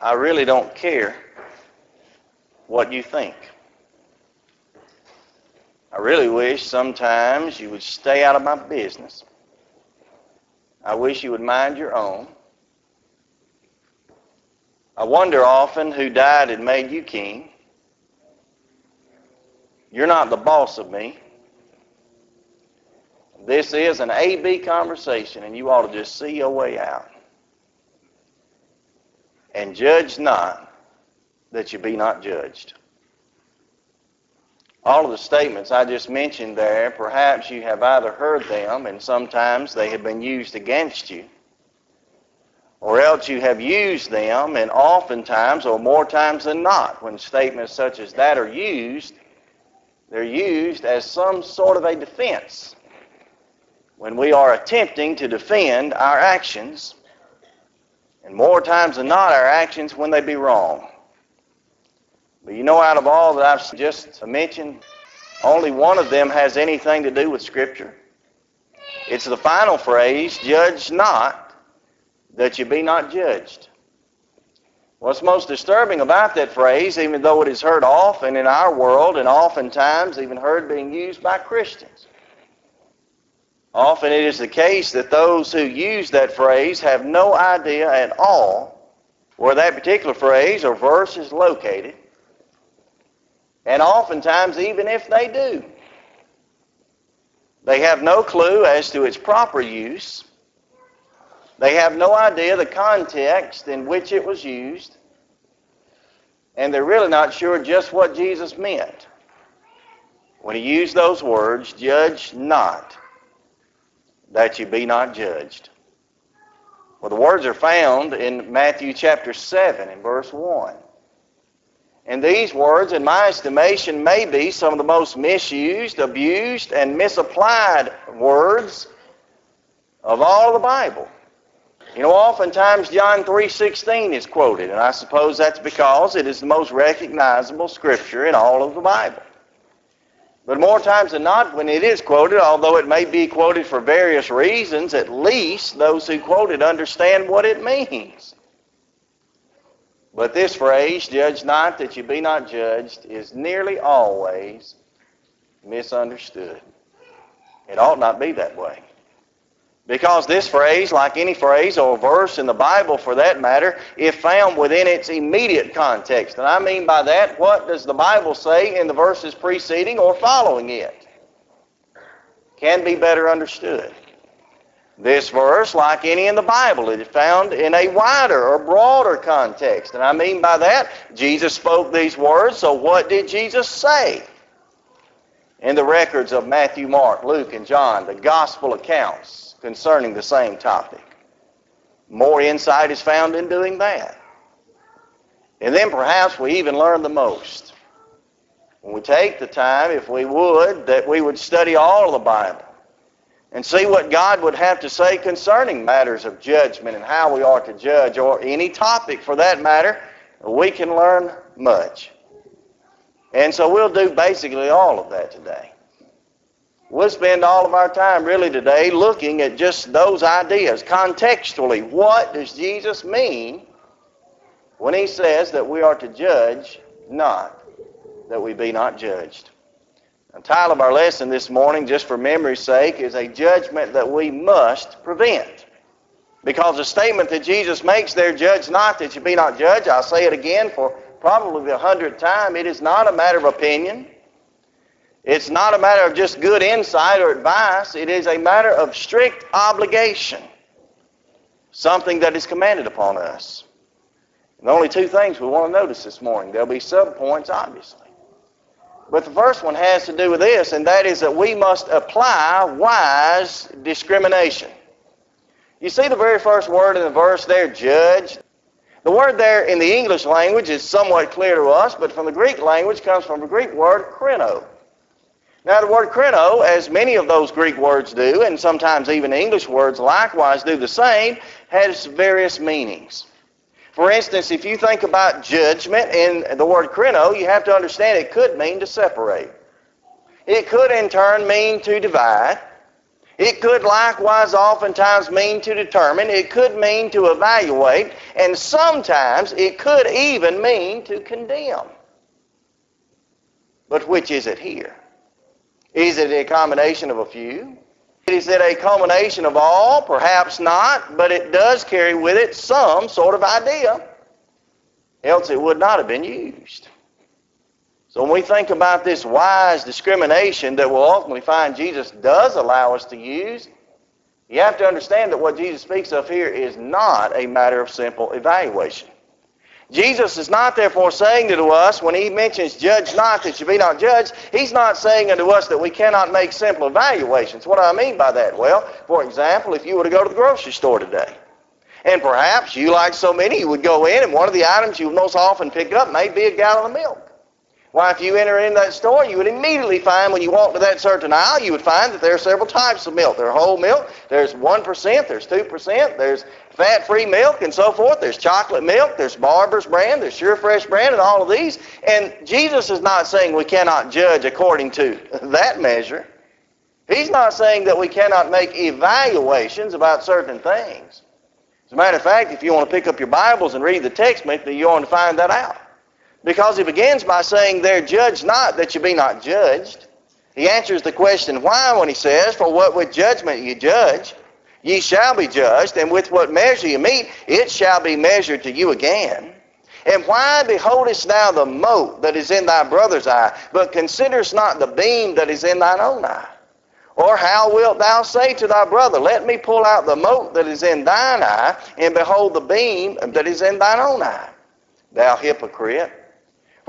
I really don't care what you think. I really wish sometimes you would stay out of my business. I wish you would mind your own. I wonder often who died and made you king. You're not the boss of me. This is an A-B conversation, and you ought to just see your way out. And judge not that you be not judged. All of the statements I just mentioned there, perhaps you have either heard them, and sometimes they have been used against you, or else you have used them, and oftentimes, or more times than not, when statements such as that are used, they're used as some sort of a defense when we are attempting to defend our actions, and more times than not, our actions when they be wrong. But you know, out of all that I've just mentioned, only one of them has anything to do with Scripture. It's the final phrase, judge not, that you be not judged. What's most disturbing about that phrase, even though it is heard often in our world and oftentimes even heard being used by Christians, Often it is the case that those who use that phrase have no idea at all where that particular phrase or verse is located. And oftentimes, even if they do, they have no clue as to its proper use. They have no idea the context in which it was used. And they're really not sure just what Jesus meant when he used those words, judge not that you be not judged. Well, the words are found in Matthew chapter 7 and verse 1. And these words, in my estimation, may be some of the most misused, abused, and misapplied words of all the Bible. You know, oftentimes John 3.16 is quoted, and I suppose that's because it is the most recognizable scripture in all of the Bible. But more times than not, when it is quoted, although it may be quoted for various reasons, at least those who quote it understand what it means. But this phrase, judge not that you be not judged, is nearly always misunderstood. It ought not be that way. Because this phrase, like any phrase or verse in the Bible for that matter, if found within its immediate context. And I mean by that, what does the Bible say in the verses preceding or following it? Can be better understood. This verse, like any in the Bible, is found in a wider or broader context. And I mean by that, Jesus spoke these words, so what did Jesus say? In the records of Matthew, Mark, Luke, and John, the gospel accounts, concerning the same topic. More insight is found in doing that. And then perhaps we even learn the most. When we take the time, if we would, that we would study all of the Bible and see what God would have to say concerning matters of judgment and how we are to judge, or any topic for that matter, we can learn much. And so we'll do basically all of that today. We'll spend all of our time really today looking at just those ideas. Contextually, what does Jesus mean when he says that we are to judge not, that we be not judged? The title of our lesson this morning, just for memory's sake, is a judgment that we must prevent. Because the statement that Jesus makes there, judge not that you be not judged, I'll say it again for probably the hundredth time, it is not a matter of opinion. It's not a matter of just good insight or advice. It is a matter of strict obligation. Something that is commanded upon us. And only two things we want to notice this morning. There'll be subpoints, obviously. But the first one has to do with this, and that is that we must apply wise discrimination. You see the very first word in the verse there, judge. The word there in the English language is somewhat clear to us, but from the Greek language comes from the Greek word krino. Now, the word krino, as many of those Greek words do, and sometimes even English words likewise do the same, has various meanings. For instance, if you think about judgment in the word krino, you have to understand it could mean to separate. It could in turn mean to divide. It could likewise oftentimes mean to determine. It could mean to evaluate. And sometimes it could even mean to condemn. But which is it here? Is it a combination of a few? Is it a combination of all? Perhaps not, but it does carry with it some sort of idea. Else it would not have been used. So when we think about this wise discrimination that we'll ultimately find Jesus does allow us to use, you have to understand that what Jesus speaks of here is not a matter of simple evaluation. Jesus is not therefore saying to us, when he mentions judge not that you be not judged, he's not saying unto us that we cannot make simple evaluations. What do I mean by that? Well, for example, if you were to go to the grocery store today, and perhaps you, like so many, you would go in and one of the items you most often pick up may be a gallon of milk. Why, if you enter in that store, you would immediately find when you walk to that certain aisle, you would find that there are several types of milk. There's whole milk, there's 1%, there's 2%, there's fat-free milk and so forth. There's chocolate milk, there's Barber's brand, there's Sure Fresh brand, and all of these. And Jesus is not saying we cannot judge according to that measure. He's not saying that we cannot make evaluations about certain things. As a matter of fact, if you want to pick up your Bibles and read the text, maybe you're going to find that out. Because he begins by saying, There judge not that you be not judged. He answers the question why when he says, For what with judgment you judge, ye shall be judged, and with what measure you meet, it shall be measured to you again. And why beholdest thou the mote that is in thy brother's eye, but considerest not the beam that is in thine own eye? Or how wilt thou say to thy brother, Let me pull out the mote that is in thine eye, and behold the beam that is in thine own eye? Thou hypocrite.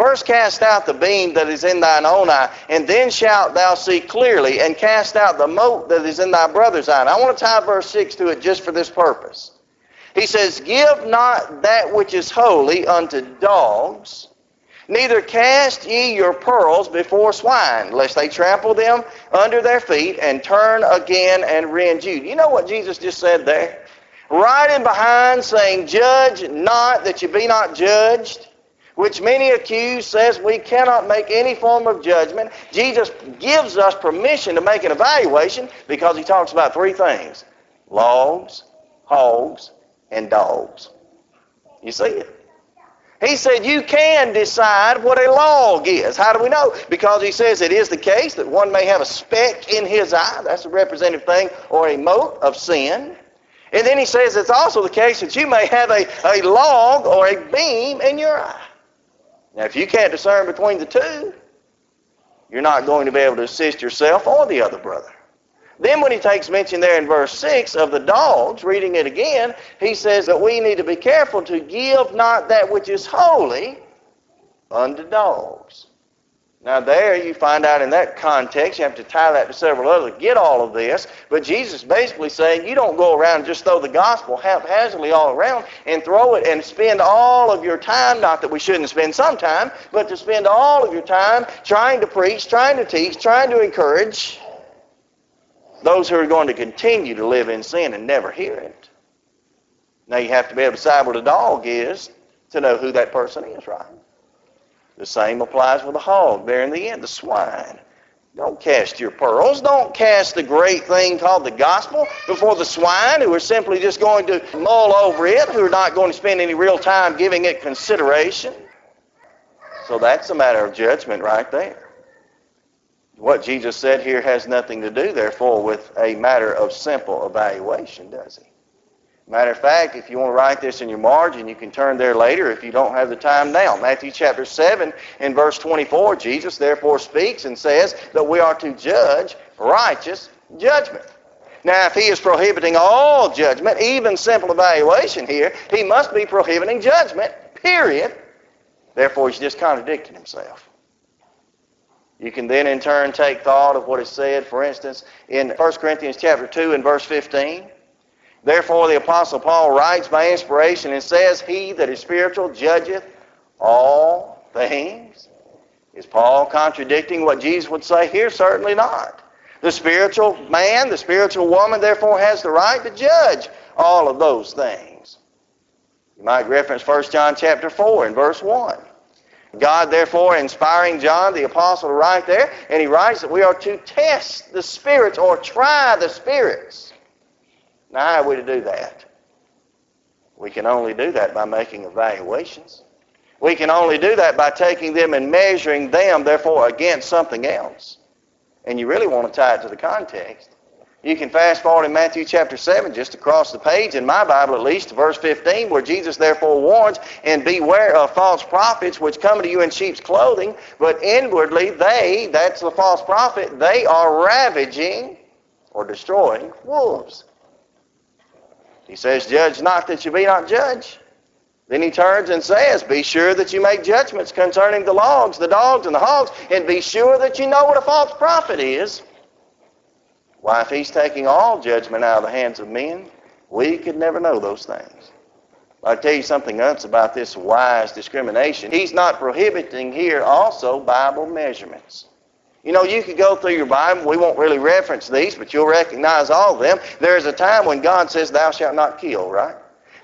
First cast out the beam that is in thine own eye, and then shalt thou see clearly, and cast out the mote that is in thy brother's eye. And I want to tie verse 6 to it just for this purpose. He says, Give not that which is holy unto dogs, neither cast ye your pearls before swine, lest they trample them under their feet and turn again and rend you. You know what Jesus just said there? Right in behind saying, Judge not that you be not judged which many accuse, says we cannot make any form of judgment. Jesus gives us permission to make an evaluation because he talks about three things logs, hogs, and dogs. You see it? He said you can decide what a log is. How do we know? Because he says it is the case that one may have a speck in his eye. That's a representative thing, or a mote of sin. And then he says it's also the case that you may have a, a log or a beam in your eye. Now, if you can't discern between the two, you're not going to be able to assist yourself or the other brother. Then when he takes mention there in verse 6 of the dogs, reading it again, he says that we need to be careful to give not that which is holy unto dogs. Now, there you find out in that context, you have to tie that to several others, get all of this. But Jesus basically saying you don't go around just throw the gospel haphazardly all around and throw it and spend all of your time, not that we shouldn't spend some time, but to spend all of your time trying to preach, trying to teach, trying to encourage those who are going to continue to live in sin and never hear it. Now, you have to be able to decide what a dog is to know who that person is, right? The same applies with the hog there in the end, the swine. Don't cast your pearls. Don't cast the great thing called the gospel before the swine who are simply just going to mull over it, who are not going to spend any real time giving it consideration. So that's a matter of judgment right there. What Jesus said here has nothing to do, therefore, with a matter of simple evaluation, does he? Matter of fact, if you want to write this in your margin, you can turn there later if you don't have the time now. Matthew chapter 7 in verse 24, Jesus therefore speaks and says that we are to judge righteous judgment. Now, if he is prohibiting all judgment, even simple evaluation here, he must be prohibiting judgment, period. Therefore, he's just contradicting himself. You can then in turn take thought of what is said, for instance, in 1 Corinthians chapter 2 and verse 15. Therefore, the Apostle Paul writes by inspiration and says, He that is spiritual judgeth all things. Is Paul contradicting what Jesus would say here? Certainly not. The spiritual man, the spiritual woman, therefore, has the right to judge all of those things. You might reference 1 John chapter 4 and verse 1. God, therefore, inspiring John the apostle to write there, and he writes that we are to test the spirits or try the spirits. Now, how are we to do that? We can only do that by making evaluations. We can only do that by taking them and measuring them, therefore, against something else. And you really want to tie it to the context. You can fast forward in Matthew chapter 7, just across the page, in my Bible at least, verse 15, where Jesus therefore warns, and beware of false prophets which come to you in sheep's clothing, but inwardly they, that's the false prophet, they are ravaging or destroying wolves. He says, Judge not that you be not judged. Then he turns and says, Be sure that you make judgments concerning the logs, the dogs, and the hogs, and be sure that you know what a false prophet is. Why, if he's taking all judgment out of the hands of men, we could never know those things. I'll tell you something else about this wise discrimination. He's not prohibiting here also Bible measurements. You know, you could go through your Bible. We won't really reference these, but you'll recognize all of them. There is a time when God says, Thou shalt not kill, right?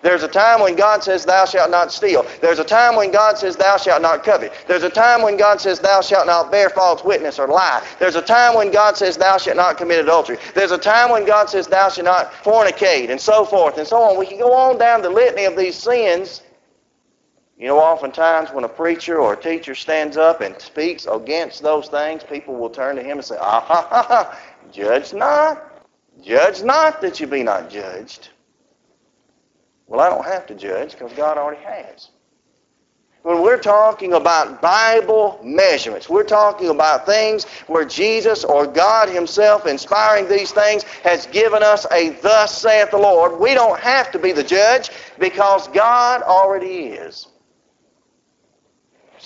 There's a time when God says, Thou shalt not steal. There's a time when God says, Thou shalt not covet. There's a time when God says, Thou shalt not bear false witness or lie. There's a time when God says, Thou shalt not commit adultery. There's a time when God says, Thou shalt not fornicate, and so forth and so on. We can go on down the litany of these sins. You know, oftentimes when a preacher or a teacher stands up and speaks against those things, people will turn to him and say, Ah ha ha ha, judge not. Judge not that you be not judged. Well, I don't have to judge because God already has. When we're talking about Bible measurements, we're talking about things where Jesus or God Himself inspiring these things has given us a thus saith the Lord. We don't have to be the judge because God already is.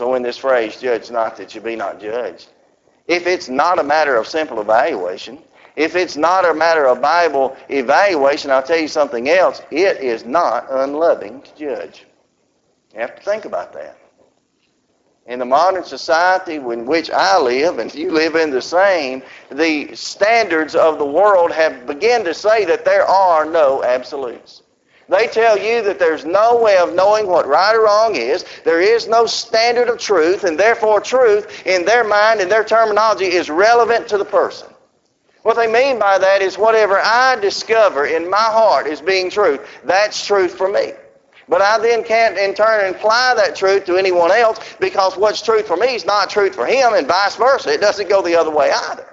So in this phrase, judge not that you be not judged, if it's not a matter of simple evaluation, if it's not a matter of Bible evaluation, I'll tell you something else. It is not unloving to judge. You have to think about that. In the modern society in which I live, and you live in the same, the standards of the world have begun to say that there are no absolutes. They tell you that there's no way of knowing what right or wrong is. There is no standard of truth, and therefore truth, in their mind and their terminology, is relevant to the person. What they mean by that is whatever I discover in my heart is being truth, that's truth for me. But I then can't in turn imply that truth to anyone else because what's truth for me is not truth for him and vice versa. It doesn't go the other way either.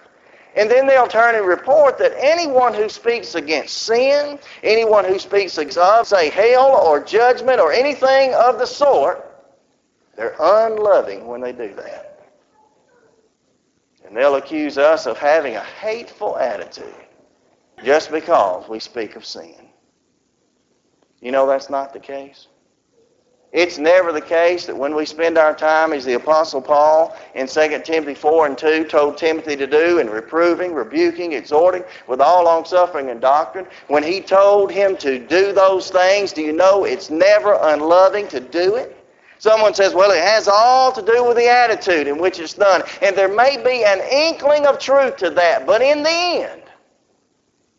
And then they'll turn and report that anyone who speaks against sin, anyone who speaks of, say, hell or judgment or anything of the sort, they're unloving when they do that. And they'll accuse us of having a hateful attitude just because we speak of sin. You know that's not the case. It's never the case that when we spend our time, as the Apostle Paul in 2 Timothy 4 and 2 told Timothy to do, in reproving, rebuking, exhorting, with all longsuffering and doctrine, when he told him to do those things, do you know it's never unloving to do it? Someone says, well, it has all to do with the attitude in which it's done. And there may be an inkling of truth to that, but in the end,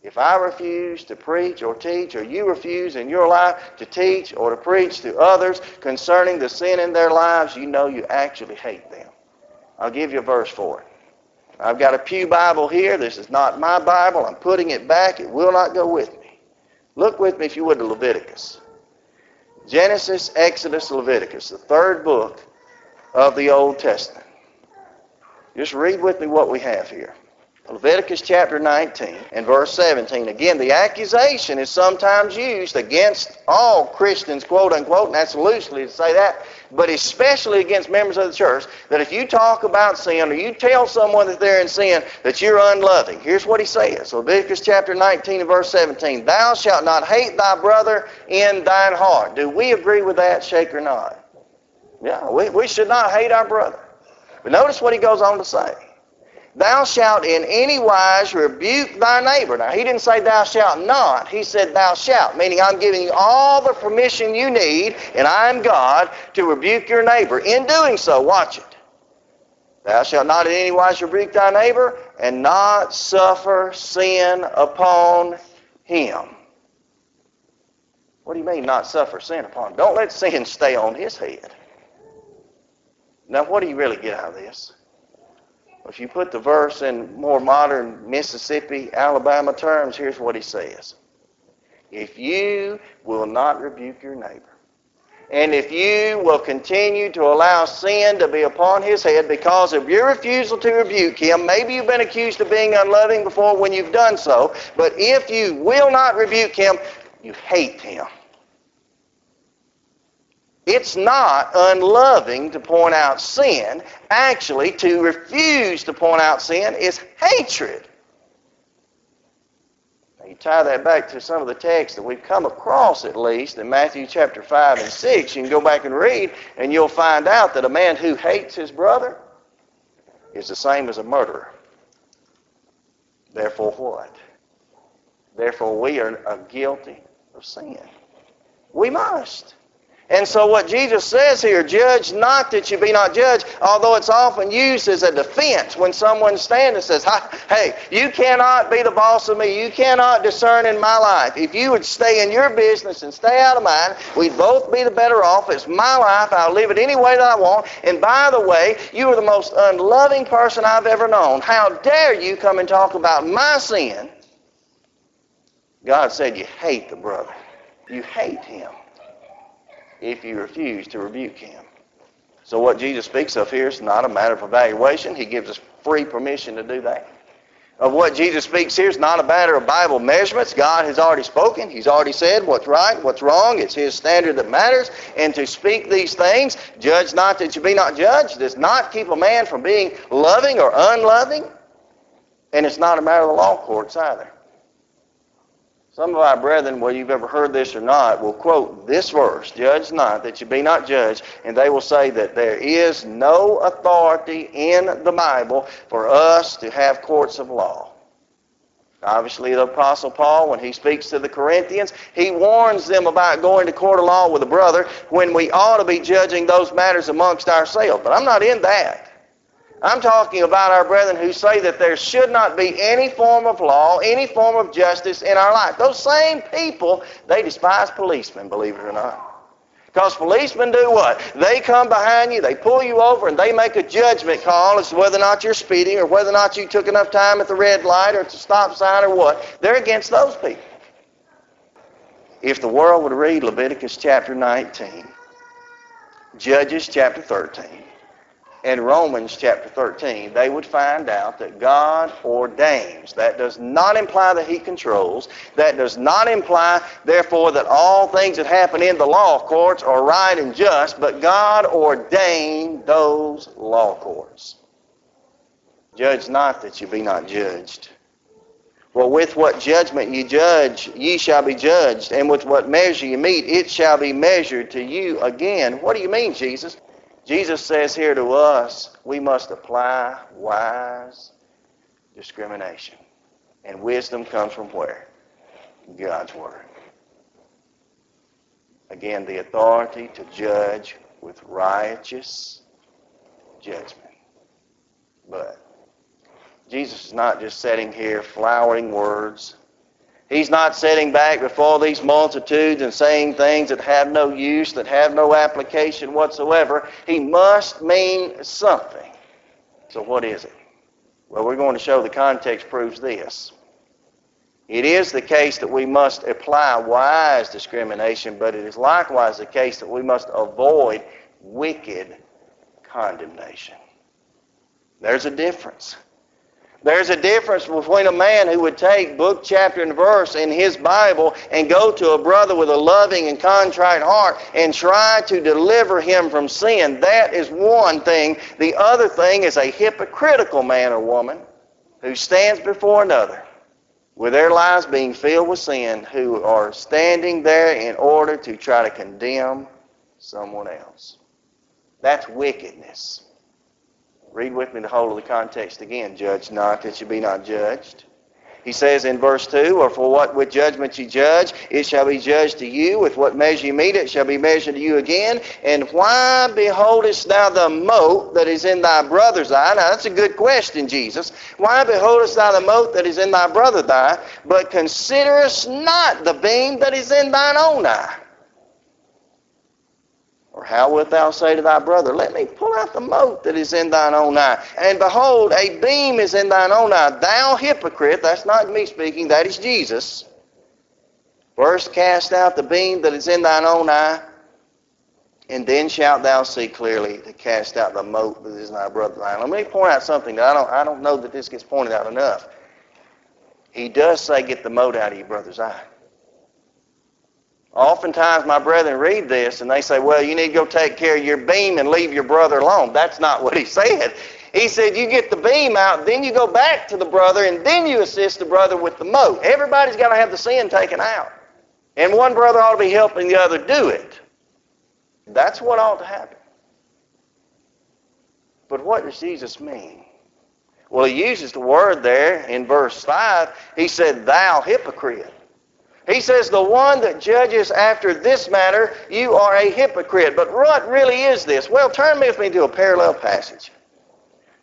if I refuse to preach or teach, or you refuse in your life to teach or to preach to others concerning the sin in their lives, you know you actually hate them. I'll give you a verse for it. I've got a Pew Bible here. This is not my Bible. I'm putting it back. It will not go with me. Look with me, if you would, to Leviticus. Genesis, Exodus, Leviticus, the third book of the Old Testament. Just read with me what we have here. Leviticus chapter 19 and verse 17. Again, the accusation is sometimes used against all Christians, quote unquote, and that's loosely to say that, but especially against members of the church, that if you talk about sin or you tell someone that they're in sin, that you're unloving. Here's what he says Leviticus chapter 19 and verse 17 Thou shalt not hate thy brother in thine heart. Do we agree with that, shake or not? Yeah, we, we should not hate our brother. But notice what he goes on to say. Thou shalt in any wise rebuke thy neighbor. Now, he didn't say thou shalt not. He said thou shalt, meaning I'm giving you all the permission you need, and I'm God, to rebuke your neighbor. In doing so, watch it. Thou shalt not in any wise rebuke thy neighbor, and not suffer sin upon him. What do you mean, not suffer sin upon him? Don't let sin stay on his head. Now, what do you really get out of this? If you put the verse in more modern Mississippi, Alabama terms, here's what he says. If you will not rebuke your neighbor, and if you will continue to allow sin to be upon his head because of your refusal to rebuke him, maybe you've been accused of being unloving before when you've done so, but if you will not rebuke him, you hate him. It's not unloving to point out sin. Actually, to refuse to point out sin is hatred. Now, you tie that back to some of the texts that we've come across, at least, in Matthew chapter 5 and 6. You can go back and read, and you'll find out that a man who hates his brother is the same as a murderer. Therefore, what? Therefore, we are guilty of sin. We must. And so what Jesus says here, judge not that you be not judged, although it's often used as a defense when someone stands and says, hey, you cannot be the boss of me. You cannot discern in my life. If you would stay in your business and stay out of mine, we'd both be the better off. It's my life. I'll live it any way that I want. And by the way, you are the most unloving person I've ever known. How dare you come and talk about my sin? God said you hate the brother. You hate him if you refuse to rebuke him. So what Jesus speaks of here is not a matter of evaluation. He gives us free permission to do that. Of what Jesus speaks here is not a matter of Bible measurements. God has already spoken. He's already said what's right, what's wrong. It's His standard that matters. And to speak these things, judge not that you be not judged, does not keep a man from being loving or unloving. And it's not a matter of the law courts either. Some of our brethren, whether you've ever heard this or not, will quote this verse, Judge not, that you be not judged, and they will say that there is no authority in the Bible for us to have courts of law. Obviously, the Apostle Paul, when he speaks to the Corinthians, he warns them about going to court of law with a brother when we ought to be judging those matters amongst ourselves. But I'm not in that. I'm talking about our brethren who say that there should not be any form of law, any form of justice in our life. Those same people, they despise policemen, believe it or not. Because policemen do what? They come behind you, they pull you over, and they make a judgment call as to whether or not you're speeding or whether or not you took enough time at the red light or at the stop sign or what. They're against those people. If the world would read Leviticus chapter 19, Judges chapter 13, in Romans chapter 13, they would find out that God ordains. That does not imply that He controls. That does not imply, therefore, that all things that happen in the law courts are right and just, but God ordained those law courts. Judge not that you be not judged. Well, with what judgment you judge, ye shall be judged, and with what measure you meet, it shall be measured to you again. What do you mean, Jesus? Jesus says here to us, we must apply wise discrimination. And wisdom comes from where? God's Word. Again, the authority to judge with righteous judgment. But Jesus is not just setting here flowering words He's not sitting back before these multitudes and saying things that have no use, that have no application whatsoever. He must mean something. So what is it? Well, we're going to show the context proves this. It is the case that we must apply wise discrimination, but it is likewise the case that we must avoid wicked condemnation. There's a difference. There's a difference between a man who would take book, chapter, and verse in his Bible and go to a brother with a loving and contrite heart and try to deliver him from sin. That is one thing. The other thing is a hypocritical man or woman who stands before another with their lives being filled with sin, who are standing there in order to try to condemn someone else. That's wickedness. Read with me the whole of the context again. Judge not that you be not judged. He says in verse 2, Or for what with judgment you judge, it shall be judged to you. With what measure you meet, it shall be measured to you again. And why beholdest thou the mote that is in thy brother's eye? Now that's a good question, Jesus. Why beholdest thou the mote that is in thy brother's eye, but considerest not the beam that is in thine own eye? Or how wilt thou say to thy brother, Let me pull out the mote that is in thine own eye? And behold, a beam is in thine own eye. Thou hypocrite, that's not me speaking, that is Jesus. First cast out the beam that is in thine own eye, and then shalt thou see clearly to cast out the mote that is in thy brother's eye. Let me point out something that I don't, I don't know that this gets pointed out enough. He does say, Get the mote out of your brother's eye. Oftentimes, my brethren read this and they say, well, you need to go take care of your beam and leave your brother alone. That's not what he said. He said, you get the beam out, then you go back to the brother, and then you assist the brother with the mote. Everybody's got to have the sin taken out. And one brother ought to be helping the other do it. That's what ought to happen. But what does Jesus mean? Well, he uses the word there in verse 5. He said, Thou hypocrite. He says, The one that judges after this matter, you are a hypocrite. But what really is this? Well, turn with me to a parallel passage.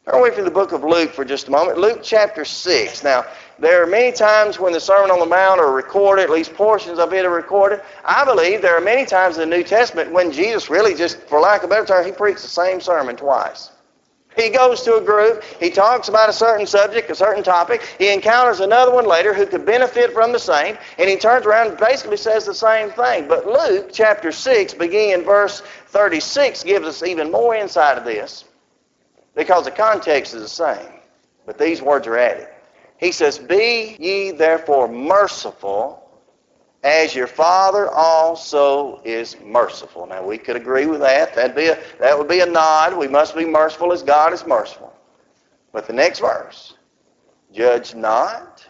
Turn me to the book of Luke for just a moment. Luke chapter 6. Now, there are many times when the Sermon on the Mount are recorded, at least portions of it are recorded. I believe there are many times in the New Testament when Jesus really just, for lack of a better term, he preached the same sermon twice. He goes to a group, he talks about a certain subject, a certain topic, he encounters another one later who could benefit from the same, and he turns around and basically says the same thing. But Luke chapter 6, beginning in verse 36, gives us even more insight of this because the context is the same, but these words are added. He says, Be ye therefore merciful as your Father also is merciful. Now we could agree with that. That'd be a, that would be a nod. We must be merciful as God is merciful. But the next verse, judge not,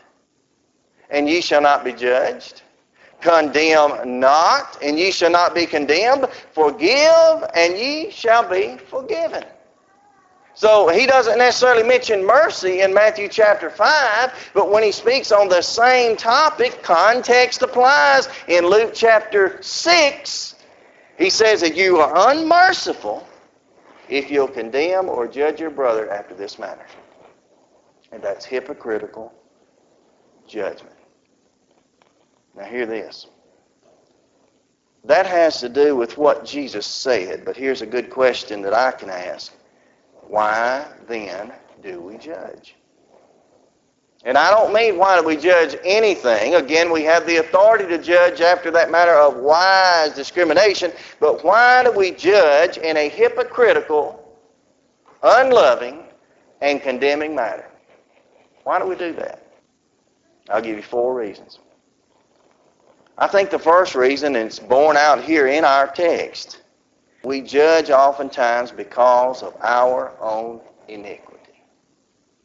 and ye shall not be judged. Condemn not, and ye shall not be condemned. Forgive, and ye shall be forgiven. So he doesn't necessarily mention mercy in Matthew chapter 5, but when he speaks on the same topic, context applies. In Luke chapter 6, he says that you are unmerciful if you'll condemn or judge your brother after this manner. And that's hypocritical judgment. Now, hear this. That has to do with what Jesus said, but here's a good question that I can ask. Why then do we judge? And I don't mean why do we judge anything. Again, we have the authority to judge after that matter of wise discrimination. But why do we judge in a hypocritical, unloving, and condemning manner? Why do we do that? I'll give you four reasons. I think the first reason, and it's borne out here in our text, we judge oftentimes because of our own iniquity.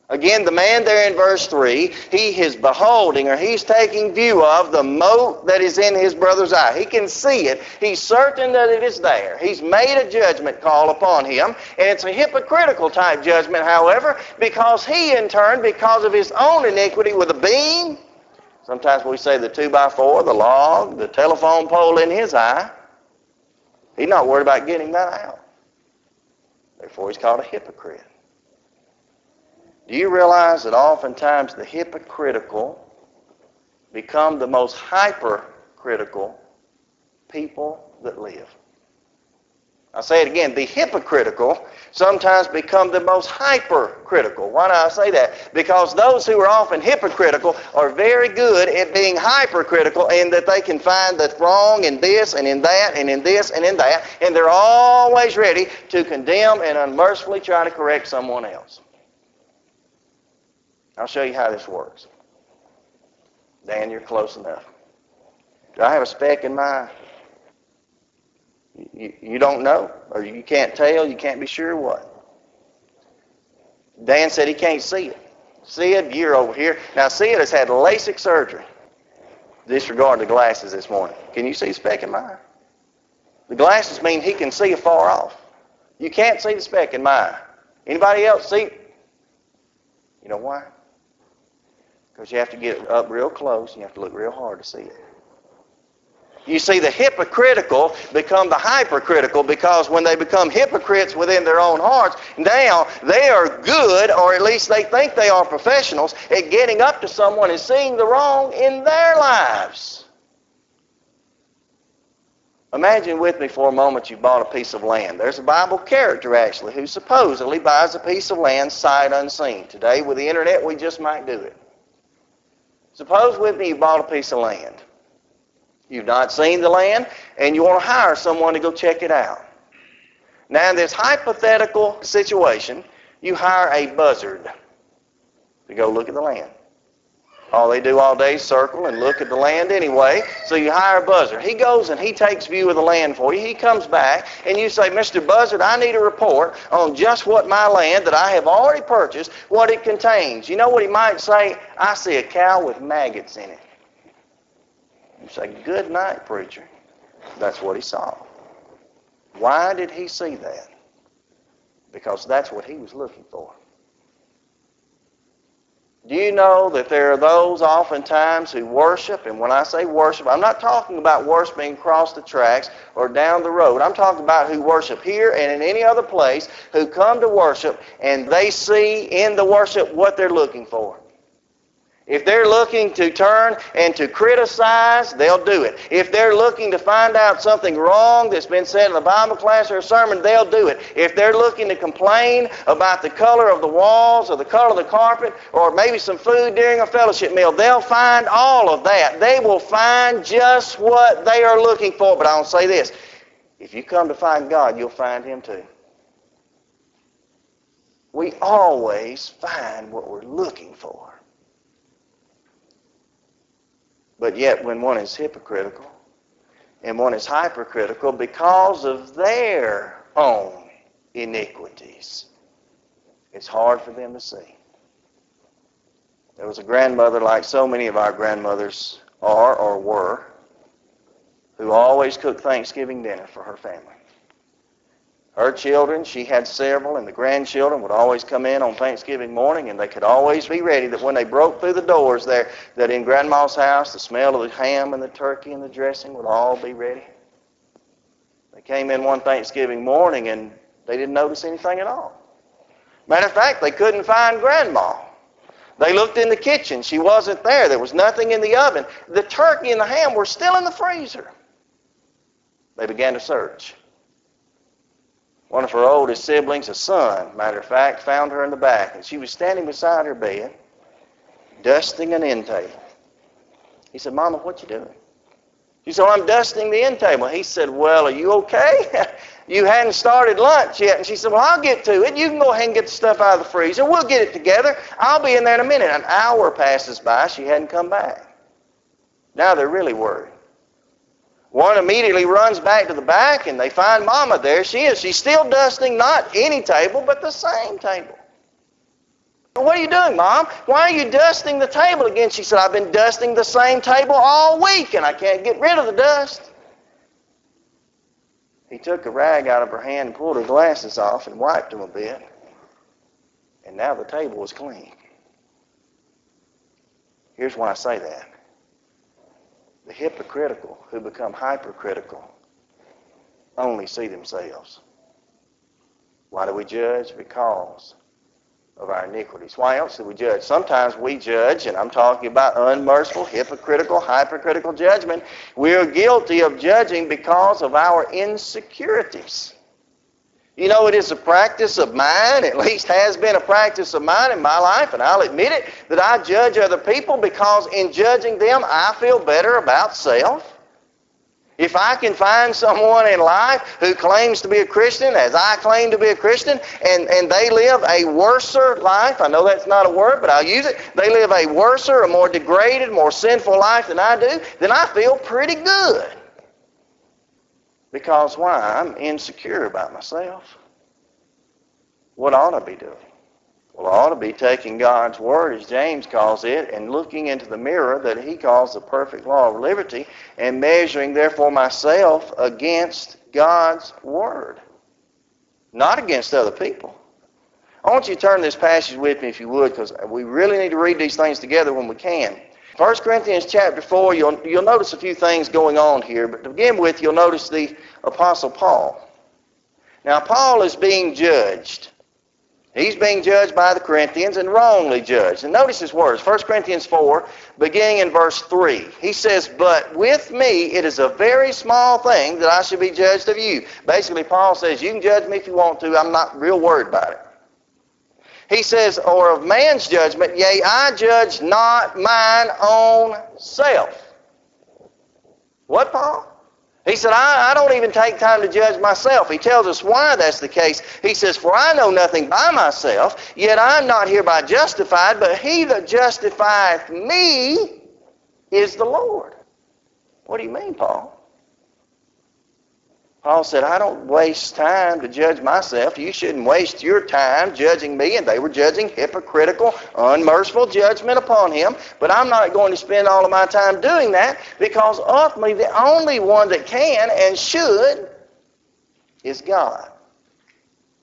Again, the man there in verse 3, he is beholding or he's taking view of the mote that is in his brother's eye. He can see it. He's certain that it is there. He's made a judgment call upon him, and it's a hypocritical type judgment, however, because he in turn, because of his own iniquity with a beam, sometimes we say the 2 by 4 the log, the telephone pole in his eye, He's not worried about getting that out. Therefore, he's called a hypocrite. Do you realize that oftentimes the hypocritical become the most hypercritical people that live? I'll say it again. The hypocritical sometimes become the most hypercritical. Why do I say that? Because those who are often hypocritical are very good at being hypercritical in that they can find the wrong in this and in that and in this and in that, and they're always ready to condemn and unmercifully try to correct someone else. I'll show you how this works. Dan, you're close enough. Do I have a speck in my you, you don't know, or you can't tell, you can't be sure what. Dan said he can't see it. Sid, you're over here. Now, Sid has had LASIK surgery. Disregard the glasses this morning. Can you see a speck in eye? The glasses mean he can see afar off. You can't see the speck in eye. Anybody else see? You know why? Because you have to get up real close and you have to look real hard to see it. You see, the hypocritical become the hypercritical because when they become hypocrites within their own hearts, now they are good, or at least they think they are professionals, at getting up to someone and seeing the wrong in their lives. Imagine with me for a moment you bought a piece of land. There's a Bible character actually who supposedly buys a piece of land sight unseen. Today with the internet we just might do it. Suppose with me you bought a piece of land. You've not seen the land and you want to hire someone to go check it out. Now in this hypothetical situation, you hire a buzzard to go look at the land. All they do all day is circle and look at the land anyway. So you hire a buzzard. He goes and he takes view of the land for you. He comes back and you say, Mr. Buzzard, I need a report on just what my land that I have already purchased, what it contains. You know what he might say? I see a cow with maggots in it. You say, good night, preacher. That's what he saw. Why did he see that? Because that's what he was looking for. Do you know that there are those oftentimes who worship, and when I say worship, I'm not talking about worshiping across the tracks or down the road. I'm talking about who worship here and in any other place, who come to worship and they see in the worship what they're looking for. If they're looking to turn and to criticize, they'll do it. If they're looking to find out something wrong that's been said in a Bible class or a sermon, they'll do it. If they're looking to complain about the color of the walls or the color of the carpet or maybe some food during a fellowship meal, they'll find all of that. They will find just what they are looking for. But I'll say this if you come to find God, you'll find Him too. We always find what we're looking for. But yet, when one is hypocritical and one is hypercritical because of their own iniquities, it's hard for them to see. There was a grandmother, like so many of our grandmothers are or were, who always cooked Thanksgiving dinner for her family. Her children, she had several, and the grandchildren would always come in on Thanksgiving morning, and they could always be ready that when they broke through the doors there, that in Grandma's house, the smell of the ham and the turkey and the dressing would all be ready. They came in one Thanksgiving morning, and they didn't notice anything at all. Matter of fact, they couldn't find Grandma. They looked in the kitchen. She wasn't there. There was nothing in the oven. The turkey and the ham were still in the freezer. They began to search. One of her oldest siblings, a son, matter of fact, found her in the back, and she was standing beside her bed, dusting an end table. He said, Mama, what you doing? She said, well, I'm dusting the end table. He said, Well, are you okay? you hadn't started lunch yet. And she said, Well, I'll get to it. You can go ahead and get the stuff out of the freezer. We'll get it together. I'll be in there in a minute. An hour passes by. She hadn't come back. Now they're really worried. One immediately runs back to the back and they find Mama there. She is. She's still dusting not any table, but the same table. What are you doing, Mom? Why are you dusting the table again? She said, I've been dusting the same table all week and I can't get rid of the dust. He took a rag out of her hand and pulled her glasses off and wiped them a bit. And now the table was clean. Here's why I say that the hypocritical who become hypercritical only see themselves. Why do we judge? Because of our iniquities. Why else do we judge? Sometimes we judge, and I'm talking about unmerciful, hypocritical, hypercritical judgment. We are guilty of judging because of our insecurities. You know, it is a practice of mine, at least has been a practice of mine in my life, and I'll admit it, that I judge other people because in judging them, I feel better about self. If I can find someone in life who claims to be a Christian, as I claim to be a Christian, and, and they live a worser life, I know that's not a word, but I'll use it, they live a worser, a more degraded, more sinful life than I do, then I feel pretty good. Because why? I'm insecure about myself. What ought I be doing? Well, I ought to be taking God's Word, as James calls it, and looking into the mirror that he calls the perfect law of liberty, and measuring, therefore, myself against God's Word, not against other people. I want you to turn this passage with me, if you would, because we really need to read these things together when we can. 1 Corinthians chapter 4, you'll, you'll notice a few things going on here, but to begin with, you'll notice the Apostle Paul. Now, Paul is being judged. He's being judged by the Corinthians and wrongly judged. And notice his words. 1 Corinthians 4, beginning in verse 3. He says, But with me it is a very small thing that I should be judged of you. Basically, Paul says, You can judge me if you want to. I'm not real worried about it. He says, Or of man's judgment, yea, I judge not mine own self. What, Paul? He said, I, I, don't even take time to judge myself. He tells us why that's the case. He says, For I know nothing by myself, yet I'm not hereby justified, but he that justifieth me is the Lord. What do you mean, Paul? Paul said, I don't waste time to judge myself. You shouldn't waste your time judging me. And they were judging hypocritical, unmerciful judgment upon him. But I'm not going to spend all of my time doing that because ultimately the only one that can and should is God.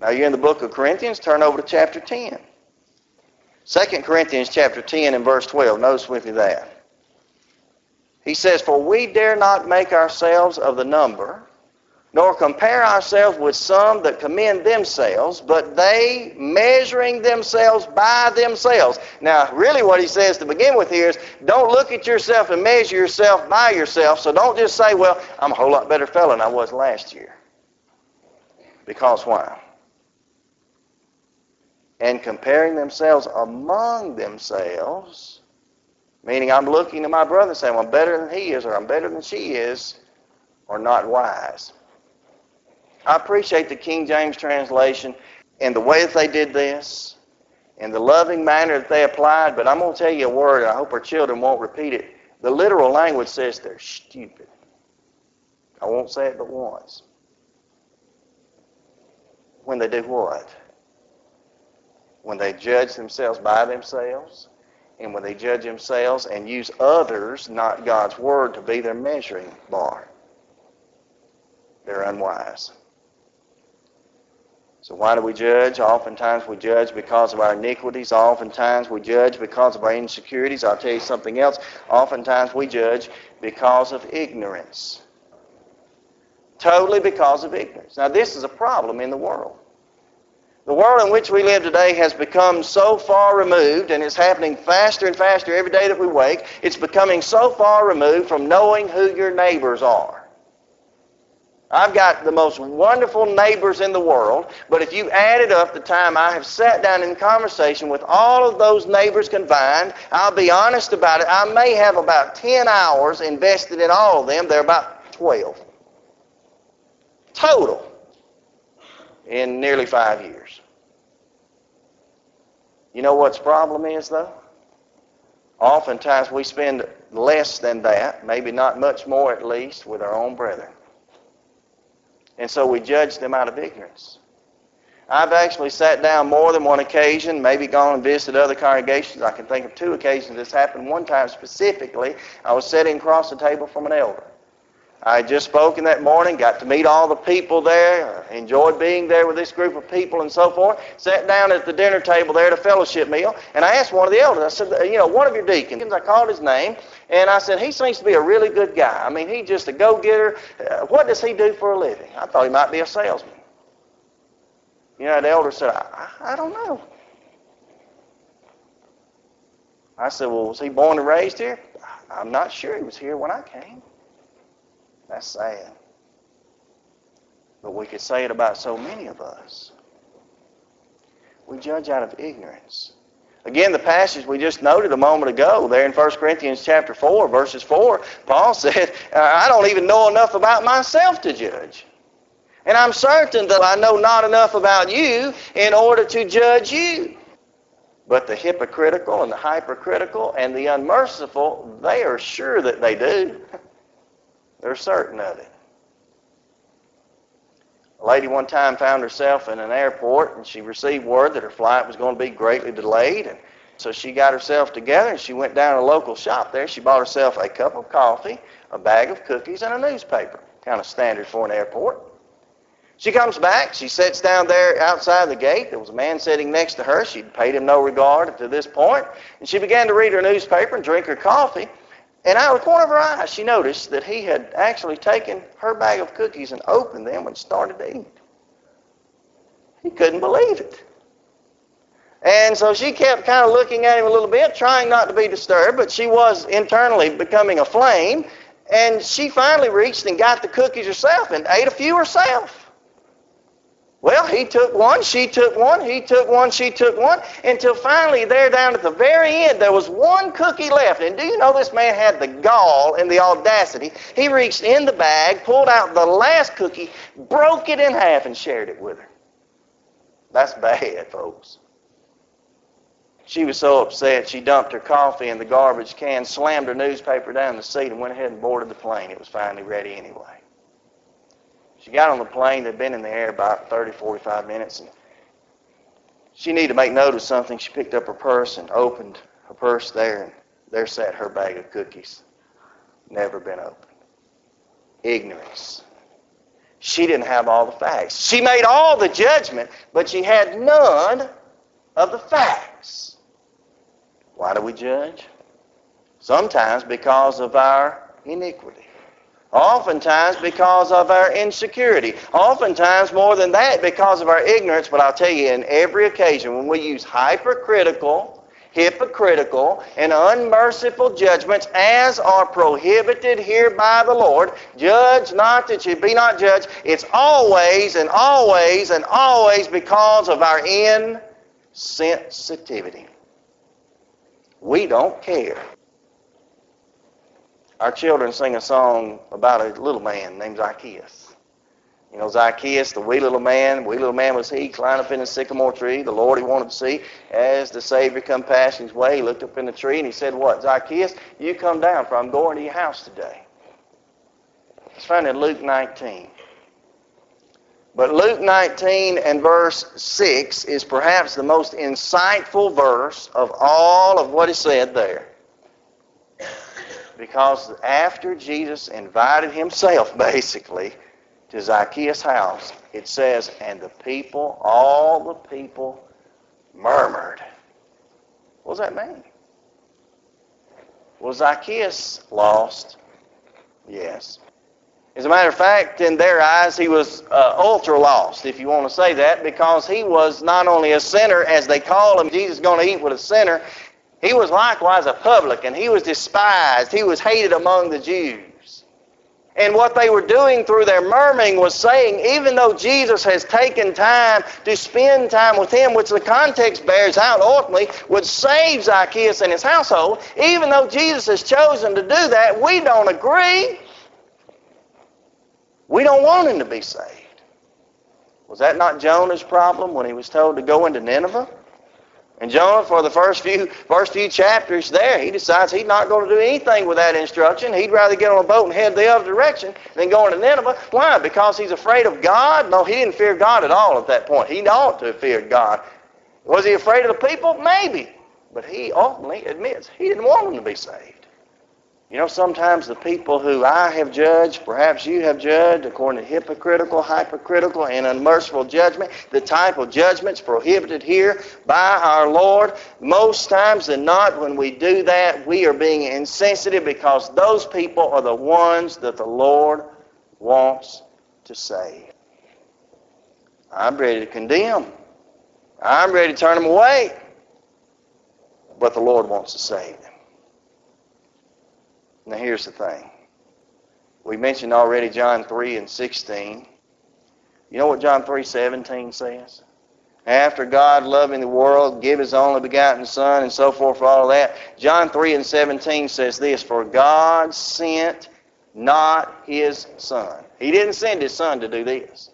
Now you're in the book of Corinthians. Turn over to chapter 10. 2 Corinthians chapter 10 and verse 12. Notice with me that. He says, For we dare not make ourselves of the number nor compare ourselves with some that commend themselves, but they measuring themselves by themselves. Now, really what he says to begin with here is don't look at yourself and measure yourself by yourself. So don't just say, well, I'm a whole lot better fellow than I was last year. Because why? And comparing themselves among themselves, meaning I'm looking at my brother and saying, well, I'm better than he is, or I'm better than she is, or not wise. I appreciate the King James translation and the way that they did this and the loving manner that they applied, but I'm going to tell you a word, and I hope our children won't repeat it. The literal language says they're stupid. I won't say it but once. When they do what? When they judge themselves by themselves, and when they judge themselves and use others, not God's word, to be their measuring bar. They're unwise. So why do we judge? Oftentimes we judge because of our iniquities. Oftentimes we judge because of our insecurities. I'll tell you something else. Oftentimes we judge because of ignorance. Totally because of ignorance. Now this is a problem in the world. The world in which we live today has become so far removed, and it's happening faster and faster every day that we wake. It's becoming so far removed from knowing who your neighbors are. I've got the most wonderful neighbors in the world, but if you added up the time I have sat down in conversation with all of those neighbors combined, I'll be honest about it, I may have about 10 hours invested in all of them. They're about 12 total in nearly five years. You know what's problem is, though? Oftentimes we spend less than that, maybe not much more at least, with our own brethren. And so we judge them out of ignorance. I've actually sat down more than one occasion, maybe gone and visited other congregations. I can think of two occasions this happened. One time specifically, I was sitting across the table from an elder. I just spoken that morning, got to meet all the people there, enjoyed being there with this group of people and so forth. Sat down at the dinner table there at a fellowship meal, and I asked one of the elders, I said, you know, one of your deacons, I called his name, and I said, he seems to be a really good guy. I mean, he's just a go-getter. Uh, what does he do for a living? I thought he might be a salesman. You know, the elder said, I, I don't know. I said, well, was he born and raised here? I'm not sure. He was here when I came. That's sad. But we could say it about so many of us. We judge out of ignorance. Again, the passage we just noted a moment ago there in 1 Corinthians chapter 4, verses 4, Paul said, I don't even know enough about myself to judge. And I'm certain that I know not enough about you in order to judge you. But the hypocritical and the hypercritical and the unmerciful, they are sure that they do. They're certain of it. A lady one time found herself in an airport and she received word that her flight was going to be greatly delayed. And so she got herself together and she went down to a local shop there. She bought herself a cup of coffee, a bag of cookies, and a newspaper. Kind of standard for an airport. She comes back. She sits down there outside the gate. There was a man sitting next to her. She'd paid him no regard to this point. And she began to read her newspaper and drink her coffee. And out of the corner of her eye, she noticed that he had actually taken her bag of cookies and opened them and started to eat. He couldn't believe it. And so she kept kind of looking at him a little bit, trying not to be disturbed, but she was internally becoming a flame. And she finally reached and got the cookies herself and ate a few herself. Well, he took one, she took one, he took one, she took one, until finally, there down at the very end, there was one cookie left. And do you know this man had the gall and the audacity? He reached in the bag, pulled out the last cookie, broke it in half, and shared it with her. That's bad, folks. She was so upset, she dumped her coffee in the garbage can, slammed her newspaper down the seat, and went ahead and boarded the plane. It was finally ready anyway. She got on the plane. They'd been in the air about 30, 45 minutes. And she needed to make note of something. She picked up her purse and opened her purse there. And there sat her bag of cookies. Never been opened. Ignorance. She didn't have all the facts. She made all the judgment, but she had none of the facts. Why do we judge? Sometimes because of our iniquity. Oftentimes because of our insecurity. Oftentimes more than that because of our ignorance. But I'll tell you, in every occasion when we use hypercritical, hypocritical, and unmerciful judgments as are prohibited here by the Lord, judge not that you be not judged. It's always and always and always because of our insensitivity. We don't care our children sing a song about a little man named Zacchaeus. You know, Zacchaeus, the wee little man, wee little man was he, climbed up in the sycamore tree, the Lord he wanted to see. As the Savior come passing his way, he looked up in the tree and he said, What? Zacchaeus, you come down, for I'm going to your house today. It's found in Luke 19. But Luke 19 and verse 6 is perhaps the most insightful verse of all of what is said there. Because after Jesus invited himself, basically, to Zacchaeus' house, it says, and the people, all the people, murmured. What does that mean? Was Zacchaeus lost? Yes. As a matter of fact, in their eyes, he was uh, ultra lost, if you want to say that, because he was not only a sinner, as they call him, Jesus is going to eat with a sinner, he was likewise a publican. He was despised. He was hated among the Jews. And what they were doing through their murmuring was saying, even though Jesus has taken time to spend time with him, which the context bears out ultimately would save Zacchaeus and his household, even though Jesus has chosen to do that, we don't agree. We don't want him to be saved. Was that not Jonah's problem when he was told to go into Nineveh? And Jonah, for the first few first few chapters there, he decides he's not going to do anything with that instruction. He'd rather get on a boat and head the other direction than go into Nineveh. Why? Because he's afraid of God? No, he didn't fear God at all at that point. He ought to have feared God. Was he afraid of the people? Maybe. But he openly admits he didn't want them to be saved. You know, sometimes the people who I have judged, perhaps you have judged, according to hypocritical, hypocritical, and unmerciful judgment, the type of judgments prohibited here by our Lord, most times than not, when we do that, we are being insensitive because those people are the ones that the Lord wants to save. I'm ready to condemn. I'm ready to turn them away. But the Lord wants to save them. Now here's the thing. We mentioned already John 3 and 16. You know what John 3 17 says? After God loving the world, give his only begotten Son, and so forth, for all of that. John 3 and 17 says this For God sent not his Son. He didn't send his Son to do this.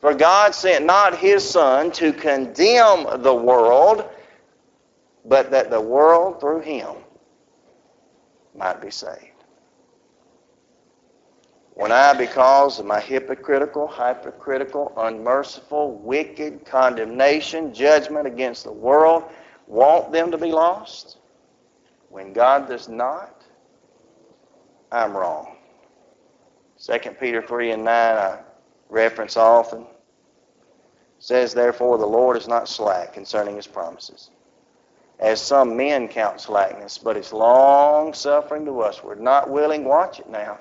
For God sent not his Son to condemn the world, but that the world through him might be saved. When I, because of my hypocritical, hypocritical, unmerciful, wicked condemnation, judgment against the world, want them to be lost, when God does not, I'm wrong. 2 Peter 3 and 9, I reference often, says, Therefore, the Lord is not slack concerning his promises as some men count slackness, but it's long suffering to us. We're not willing, watch it now,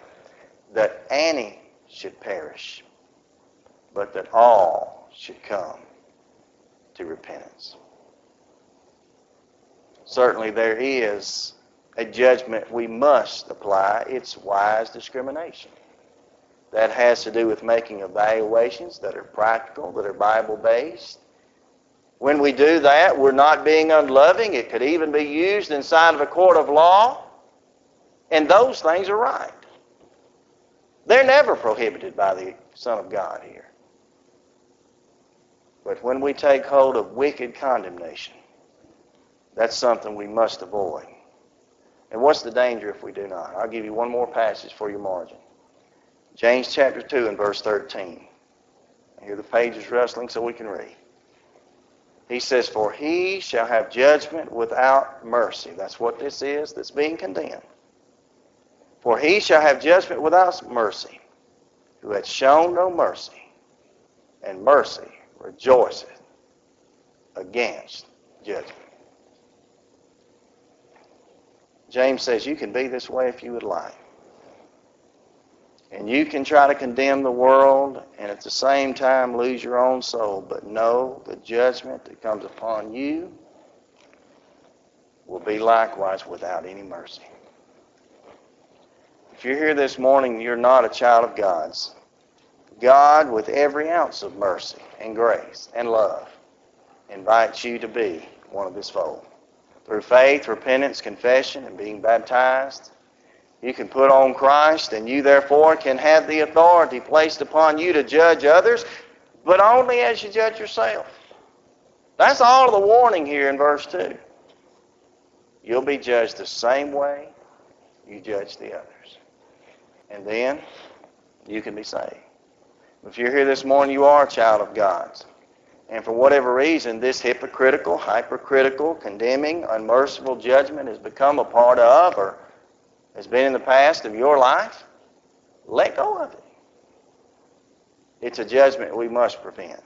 that any should perish, but that all should come to repentance. certainly there is a judgment we must apply. It's wise discrimination. That has to do with making evaluations that are practical, that are Bible based. When we do that, we're not being unloving. It could even be used inside of a court of law. And those things are right. They're never prohibited by the Son of God here. But when we take hold of wicked condemnation, that's something we must avoid. And what's the danger if we do not? I'll give you one more passage for your margin. James chapter 2 and verse 13. I hear the pages rustling so we can read. He says, For he shall have judgment without mercy. That's what this is that's being condemned. For he shall have judgment without mercy, who hath shown no mercy, and mercy rejoiceth against judgment. James says you can be this way if you would like. And you can try to condemn the world and at the same time lose your own soul. But know the judgment that comes upon you will be likewise without any mercy. If you're here this morning, you're not a child of God's. God, with every ounce of mercy and grace and love, invites you to be one of His fold. Through faith, repentance, confession, and being baptized, you can put on Christ, and you therefore can have the authority placed upon you to judge others, but only as you judge yourself. That's all the warning here in verse 2. You'll be judged the same way you judge the others. And then you can be saved. If you're here this morning, you are a child of God's. And for whatever reason, this hypocritical, hypercritical, condemning, unmerciful judgment has become a part of or has been in the past of your life, let go of it. It's a judgment we must prevent.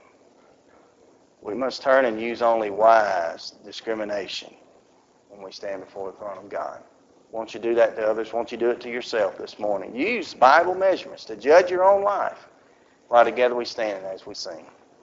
We must turn and use only wise discrimination when we stand before the throne of God. Won't you do that to others? Won't you do it to yourself this morning? Use Bible measurements to judge your own life. While together we stand as we sing.